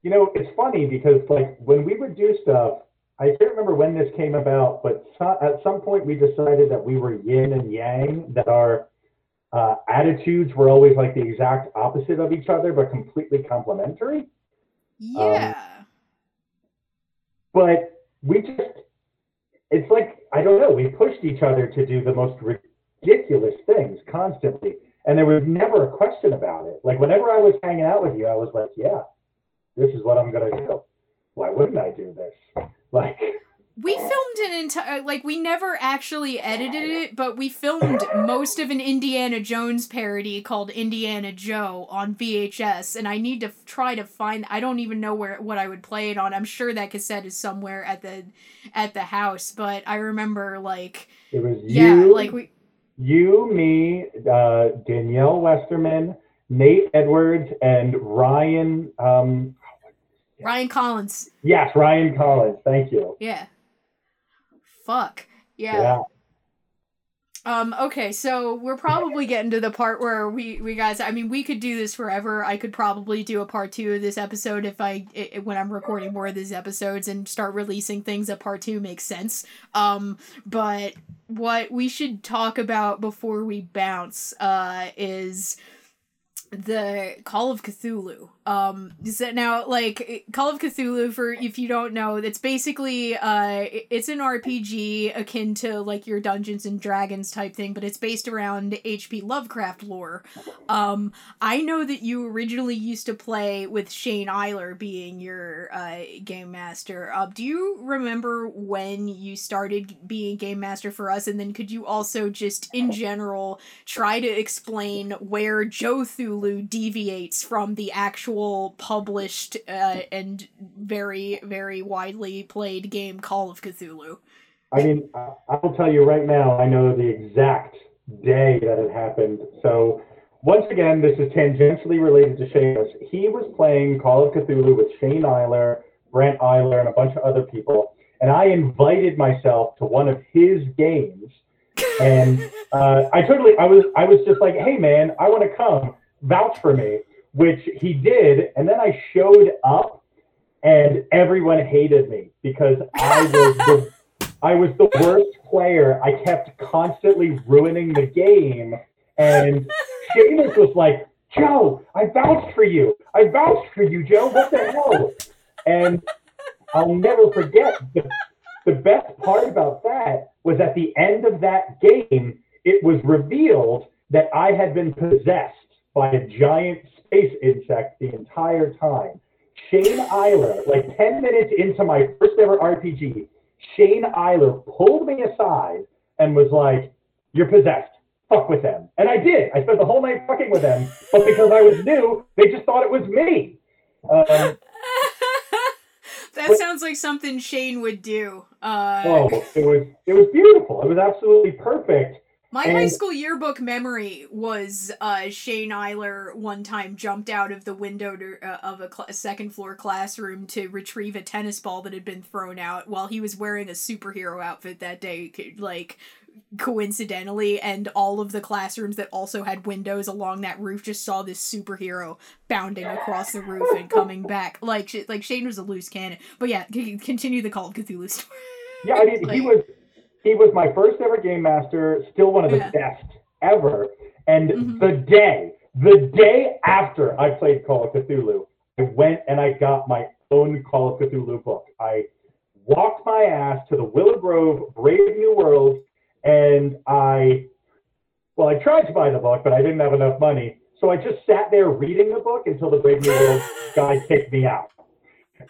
you know, it's funny because like when we would do stuff, I can't remember when this came about, but so, at some point we decided that we were yin and yang, that our uh, attitudes were always like the exact opposite of each other, but completely complementary. Yeah. Um, but we just, it's like, I don't know, we pushed each other to do the most ridiculous things constantly. And there was never a question about it. Like whenever I was hanging out with you, I was like, yeah, this is what I'm gonna do. Why wouldn't I do this? Like we filmed an entire like we never actually edited it, but we filmed most of an Indiana Jones parody called Indiana Joe on VHS, and I need to f- try to find. I don't even know where what I would play it on. I'm sure that cassette is somewhere at the at the house, but I remember like it was yeah, you, like we you, me, uh, Danielle Westerman, Nate Edwards, and Ryan. Um, Ryan Collins. Yes, Ryan Collins. Thank you. Yeah. Fuck. Yeah. yeah. Um, okay, so we're probably getting to the part where we, we guys, I mean, we could do this forever. I could probably do a part two of this episode if I, it, when I'm recording more of these episodes and start releasing things that part two makes sense. Um, but what we should talk about before we bounce, uh, is, the Call of Cthulhu. Um, that now like Call of Cthulhu? For if you don't know, it's basically uh, it's an RPG akin to like your Dungeons and Dragons type thing, but it's based around H.P. Lovecraft lore. Um, I know that you originally used to play with Shane Eiler being your uh, game master. Uh, do you remember when you started being game master for us? And then could you also just in general try to explain where Joe Thulu deviates from the actual published uh, and very, very widely played game Call of Cthulhu. I mean, I will tell you right now, I know the exact day that it happened. So, once again, this is tangentially related to Sheamus. He was playing Call of Cthulhu with Shane Eiler, Brent Eiler, and a bunch of other people. And I invited myself to one of his games. And uh, I totally, I was, I was just like, hey man, I want to come vouch for me, which he did. And then I showed up and everyone hated me because I was the, I was the worst player. I kept constantly ruining the game. And Sheamus was like, Joe, I vouched for you. I vouched for you, Joe. What the hell? And I'll never forget the, the best part about that was at the end of that game, it was revealed that I had been possessed by a giant space insect the entire time. Shane Eiler, like 10 minutes into my first ever RPG, Shane Eiler pulled me aside and was like, You're possessed. Fuck with them. And I did. I spent the whole night fucking with them. But because I was new, they just thought it was me. Um, that but, sounds like something Shane would do. Uh, oh, it was it was beautiful. It was absolutely perfect. My and, high school yearbook memory was uh, Shane Eiler one time jumped out of the window to, uh, of a, cl- a, second floor classroom to retrieve a tennis ball that had been thrown out while he was wearing a superhero outfit that day. Like, coincidentally, and all of the classrooms that also had windows along that roof just saw this superhero bounding across the roof and coming back. Like, like Shane was a loose cannon. But yeah, continue the Call of Cthulhu story. Yeah, I mean, like, he was he was my first ever game master, still one of the yeah. best ever. And mm-hmm. the day, the day after I played Call of Cthulhu, I went and I got my own Call of Cthulhu book. I walked my ass to the Willow Grove Brave New World and I, well, I tried to buy the book, but I didn't have enough money. So I just sat there reading the book until the Brave New World guy kicked me out.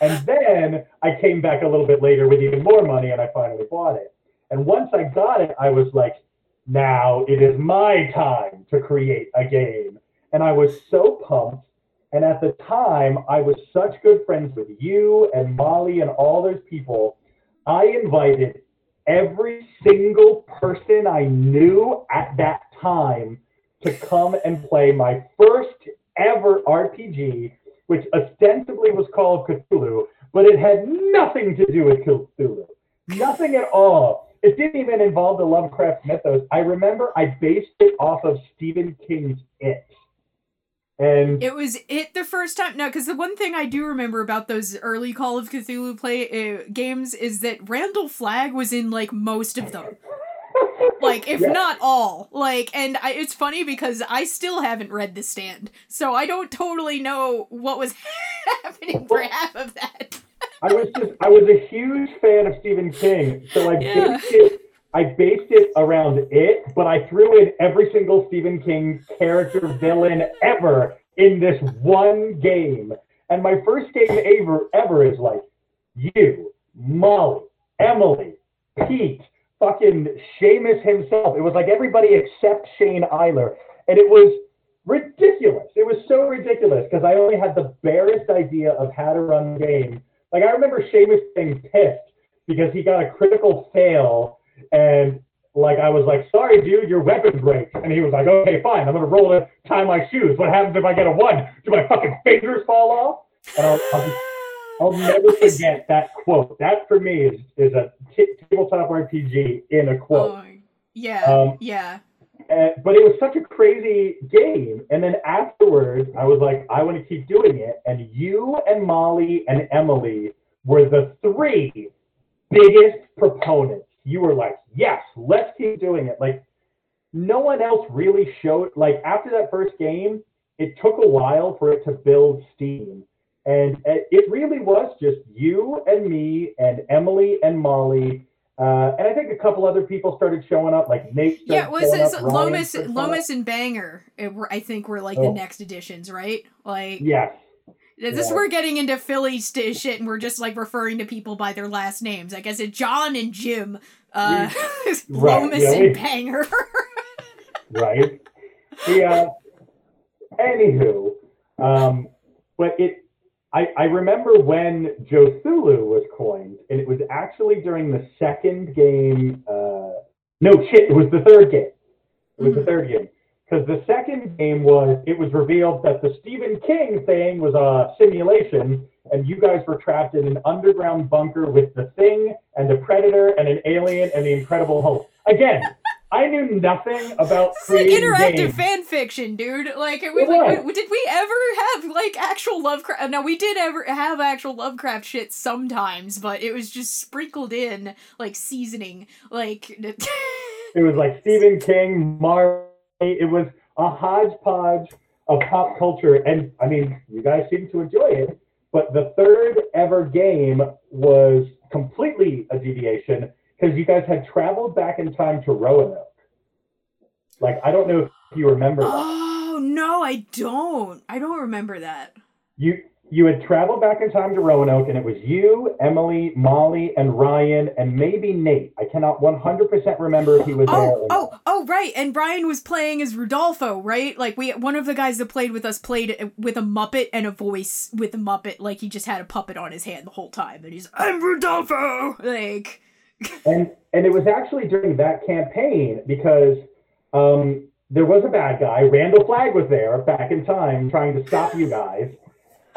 And then I came back a little bit later with even more money and I finally bought it. And once I got it, I was like, now it is my time to create a game. And I was so pumped. And at the time, I was such good friends with you and Molly and all those people. I invited every single person I knew at that time to come and play my first ever RPG, which ostensibly was called Cthulhu, but it had nothing to do with Cthulhu. Nothing at all. It didn't even involve the Lovecraft mythos. I remember I based it off of Stephen King's It. And it was it the first time. No, because the one thing I do remember about those early Call of Cthulhu play uh, games is that Randall Flagg was in like most of them. like if yeah. not all like and I, it's funny because i still haven't read the stand so i don't totally know what was happening for half of that i was just i was a huge fan of stephen king so i yeah. based it i based it around it but i threw in every single stephen king character villain ever in this one game and my first game ever ever is like you molly emily pete fucking Sheamus himself. It was like everybody except Shane Eiler. And it was ridiculous. It was so ridiculous because I only had the barest idea of how to run the game. Like I remember Sheamus being pissed because he got a critical fail and like I was like, sorry, dude, your weapon breaks. And he was like, okay, fine, I'm gonna roll it, tie my shoes. What happens if I get a one? Do my fucking fingers fall off? And I'll, I'll just I'll never forget that quote. That for me is, is a t- tabletop RPG in a quote. Oh, yeah, um, yeah. And, but it was such a crazy game. And then afterwards, I was like, I want to keep doing it. And you and Molly and Emily were the three biggest proponents. You were like, yes, let's keep doing it. Like, no one else really showed, like, after that first game, it took a while for it to build steam and uh, it really was just you and me and Emily and Molly. Uh, and I think a couple other people started showing up, like Nate. Yeah, it was it Lomas, Lomas and Banger. It were, I think were like oh. the next editions, right? Like yes. This yeah. we're getting into Philly st- shit, and we're just like referring to people by their last names. I guess it's John and Jim, uh, right, Lomas yeah, and Banger. right. Yeah. Anywho, um, but it I, I remember when Jothulu was coined, and it was actually during the second game. Uh, no shit, it was the third game. It was mm-hmm. the third game because the second game was it was revealed that the Stephen King thing was a simulation, and you guys were trapped in an underground bunker with the Thing and the Predator and an alien and the Incredible Hulk. Again, I knew nothing about it's like interactive games. fan fiction, dude. Like, was, like, did we ever have like actual Lovecraft? No, we did ever have actual Lovecraft shit sometimes, but it was just sprinkled in like seasoning. Like, it was like Stephen King, Marvel. It was a hodgepodge of pop culture, and I mean, you guys seem to enjoy it. But the third ever game was completely a deviation because you guys had traveled back in time to Roanoke. Like, I don't know if you remember. Oh that. no, I don't. I don't remember that. You you had traveled back in time to Roanoke, and it was you, Emily, Molly, and Ryan, and maybe Nate. I cannot 100% remember if he was oh, there. oh, oh, right. And Brian was playing as Rudolpho, right? Like we, one of the guys that played with us played with a Muppet and a voice with a Muppet, like he just had a puppet on his hand the whole time, and he's I'm Rudolpho, like and and it was actually during that campaign because um, there was a bad guy. Randall Flagg was there back in time trying to stop you guys.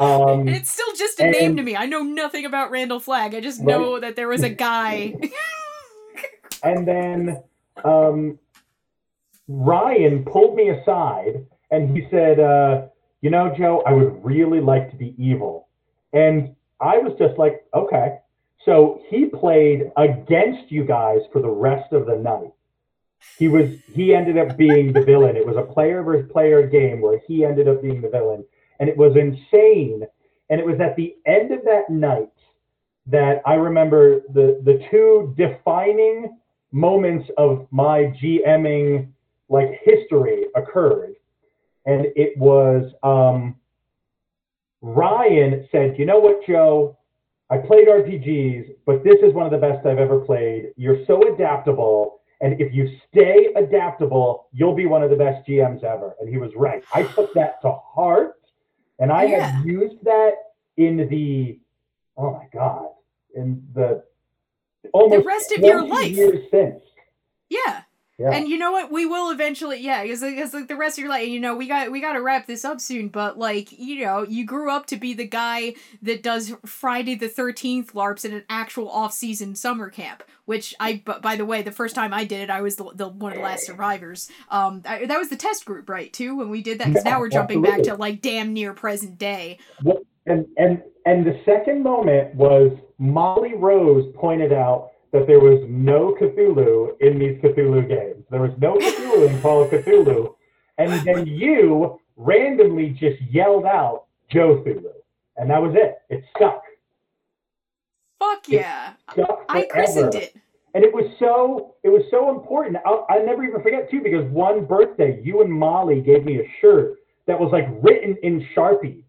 Um, it's still just a and, name to me. I know nothing about Randall Flagg. I just right. know that there was a guy. and then um, Ryan pulled me aside and he said, uh, "You know, Joe, I would really like to be evil." And I was just like, "Okay." So he played against you guys for the rest of the night. He was he ended up being the villain. It was a player versus player game where he ended up being the villain, and it was insane. And it was at the end of that night that I remember the the two defining moments of my GMing like history occurred, and it was um, Ryan said, "You know what, Joe? I played RPGs, but this is one of the best I've ever played. You're so adaptable. And if you stay adaptable, you'll be one of the best GMs ever. And he was right. I took that to heart. And I yeah. had used that in the, oh my God, in the almost the rest of your life. years since. Yeah. Yeah. And you know what? We will eventually, yeah, because like the rest of your life, you know, we got we got to wrap this up soon. But like, you know, you grew up to be the guy that does Friday the Thirteenth larps at an actual off season summer camp. Which I, by the way, the first time I did it, I was the, the one of the last survivors. Um, I, that was the test group, right? Too when we did that. Because yeah, now we're jumping absolutely. back to like damn near present day. Well, and and and the second moment was Molly Rose pointed out that there was no Cthulhu in these Cthulhu games. There was no Cthulhu in Call of Cthulhu. And then you randomly just yelled out Joe Thulu. And that was it. It stuck. Fuck yeah. I christened it. And it was so it was so important. I'll, I'll never even forget too because one birthday you and Molly gave me a shirt that was like written in Sharpie,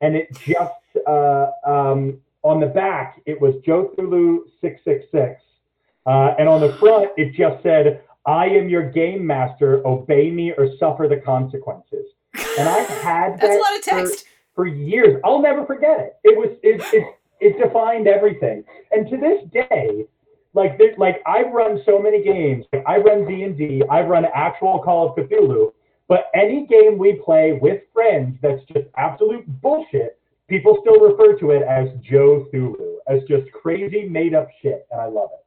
and it just uh, um, on the back it was Joe Thulu six six six, uh, and on the front, it just said, I am your game master, obey me or suffer the consequences. And I've had that That's a lot of text. For, for years. I'll never forget it. It was it, it, it defined everything. And to this day, like like I've run so many games. Like I run D and D. I've run actual Call of Cthulhu. But any game we play with friends that's just absolute bullshit, people still refer to it as Joe Thulu, as just crazy made up shit, and I love it.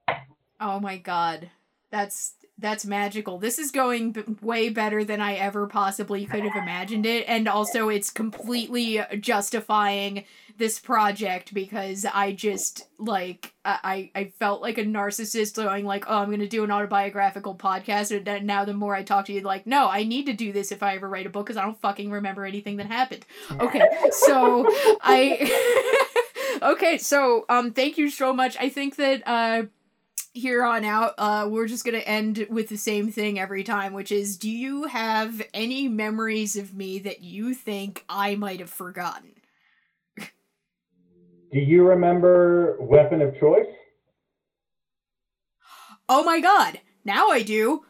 Oh my god. That's that's magical. This is going b- way better than I ever possibly could have imagined it and also it's completely justifying this project because I just like I I felt like a narcissist going like, "Oh, I'm going to do an autobiographical podcast." And now the more I talk to you like, "No, I need to do this if I ever write a book cuz I don't fucking remember anything that happened." Okay. So I Okay, so um thank you so much. I think that uh here on out, uh, we're just gonna end with the same thing every time, which is do you have any memories of me that you think I might have forgotten? do you remember Weapon of Choice? Oh my god, now I do.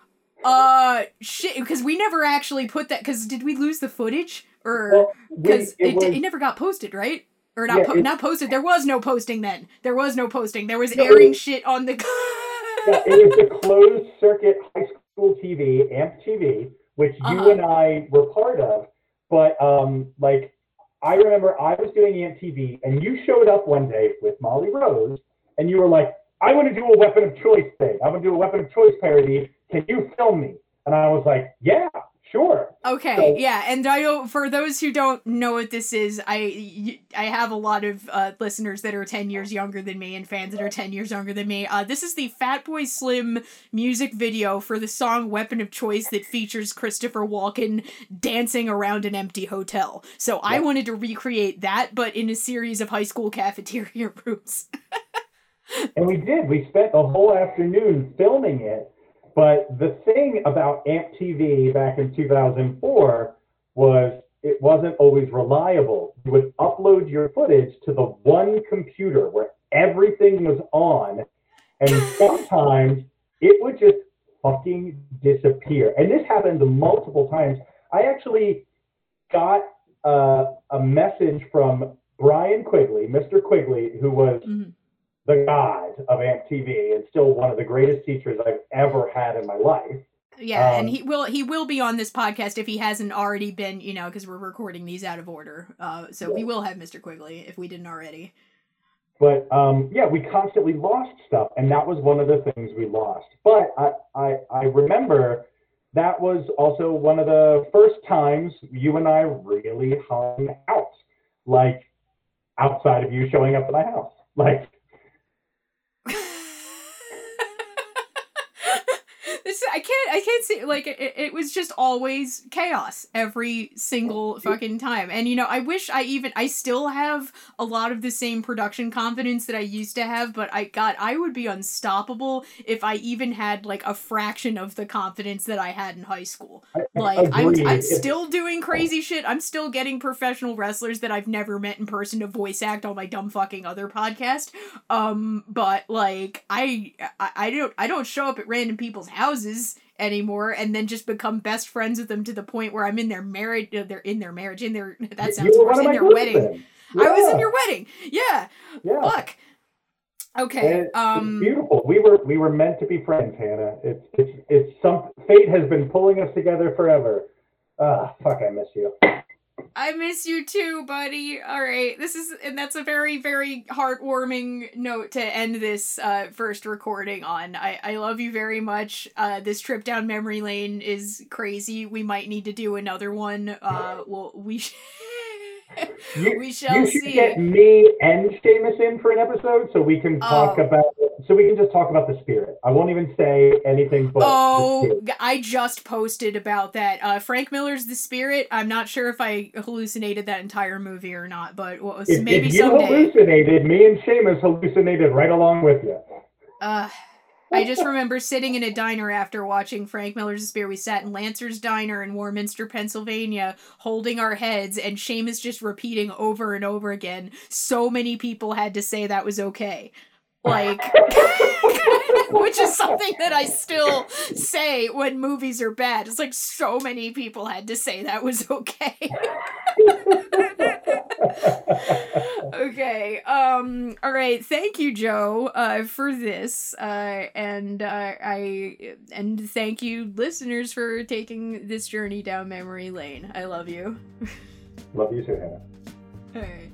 Uh, shit, because we never actually put that. Because did we lose the footage, or because well, it, it, it never got posted, right? Or not yeah, po- not posted. There was no posting then. There was no posting. There was airing shit on the. yeah, it was a closed circuit high school TV, AMP TV, which you uh-huh. and I were part of. But um, like, I remember I was doing AMP TV, and you showed up one day with Molly Rose, and you were like, "I want to do a weapon of choice thing. I want to do a weapon of choice parody. Can you film me?" And I was like, "Yeah." Sure. Okay. So, yeah, and I don't. For those who don't know what this is, I I have a lot of uh, listeners that are ten years younger than me and fans that are ten years younger than me. Uh, this is the Fatboy Slim music video for the song "Weapon of Choice" that features Christopher Walken dancing around an empty hotel. So I wanted to recreate that, but in a series of high school cafeteria rooms. and we did. We spent the whole afternoon filming it but the thing about AMP TV back in 2004 was it wasn't always reliable. You would upload your footage to the one computer where everything was on, and sometimes it would just fucking disappear. And this happened multiple times. I actually got uh, a message from Brian Quigley, Mr. Quigley, who was mm-hmm the god of AMP TV and still one of the greatest teachers I've ever had in my life. Yeah, um, and he will he will be on this podcast if he hasn't already been, you know, because we're recording these out of order. Uh, so yeah. we will have Mr. Quigley if we didn't already. But um, yeah, we constantly lost stuff, and that was one of the things we lost. But I, I, I remember that was also one of the first times you and I really hung out, like outside of you showing up at my house, like I can't see like it, it was just always chaos every single fucking time. And you know, I wish I even I still have a lot of the same production confidence that I used to have, but I got I would be unstoppable if I even had like a fraction of the confidence that I had in high school. Like I'm I'm still doing crazy shit. I'm still getting professional wrestlers that I've never met in person to voice act on my dumb fucking other podcast. Um but like I I, I don't I don't show up at random people's houses anymore and then just become best friends with them to the point where I'm in their marriage they're in their marriage in their that sounds worse in their wedding. Yeah. I was in your wedding. Yeah. Yeah. Fuck. Okay. Um, it's beautiful. We were we were meant to be friends, Hannah. It's it's it's some fate has been pulling us together forever. Ah, fuck, I miss you. I miss you too, buddy. All right. This is and that's a very very heartwarming note to end this uh first recording on. I I love you very much. Uh this trip down memory lane is crazy. We might need to do another one. Uh well we you, we shall you should see. get me and Sheamus in for an episode so we can talk Oh. about so we can just talk about the spirit. I won't even say anything but Oh, I just posted about that. Uh, Frank Miller's The Spirit. I'm not sure if I hallucinated that entire movie or not, but what was If, maybe if you someday. hallucinated, me and Sheamus hallucinated right along with you. Uh, I just remember sitting in a diner after watching Frank Miller's Spirit. We sat in Lancer's Diner in Warminster, Pennsylvania, holding our heads, and Sheamus just repeating over and over again. So many people had to say that was okay. Like, which is something that I still say when movies are bad. It's like so many people had to say that was okay. okay. Um. All right. Thank you, Joe, uh, for this. Uh, and uh, I and thank you, listeners, for taking this journey down memory lane. I love you. Love you too, Hannah. All right.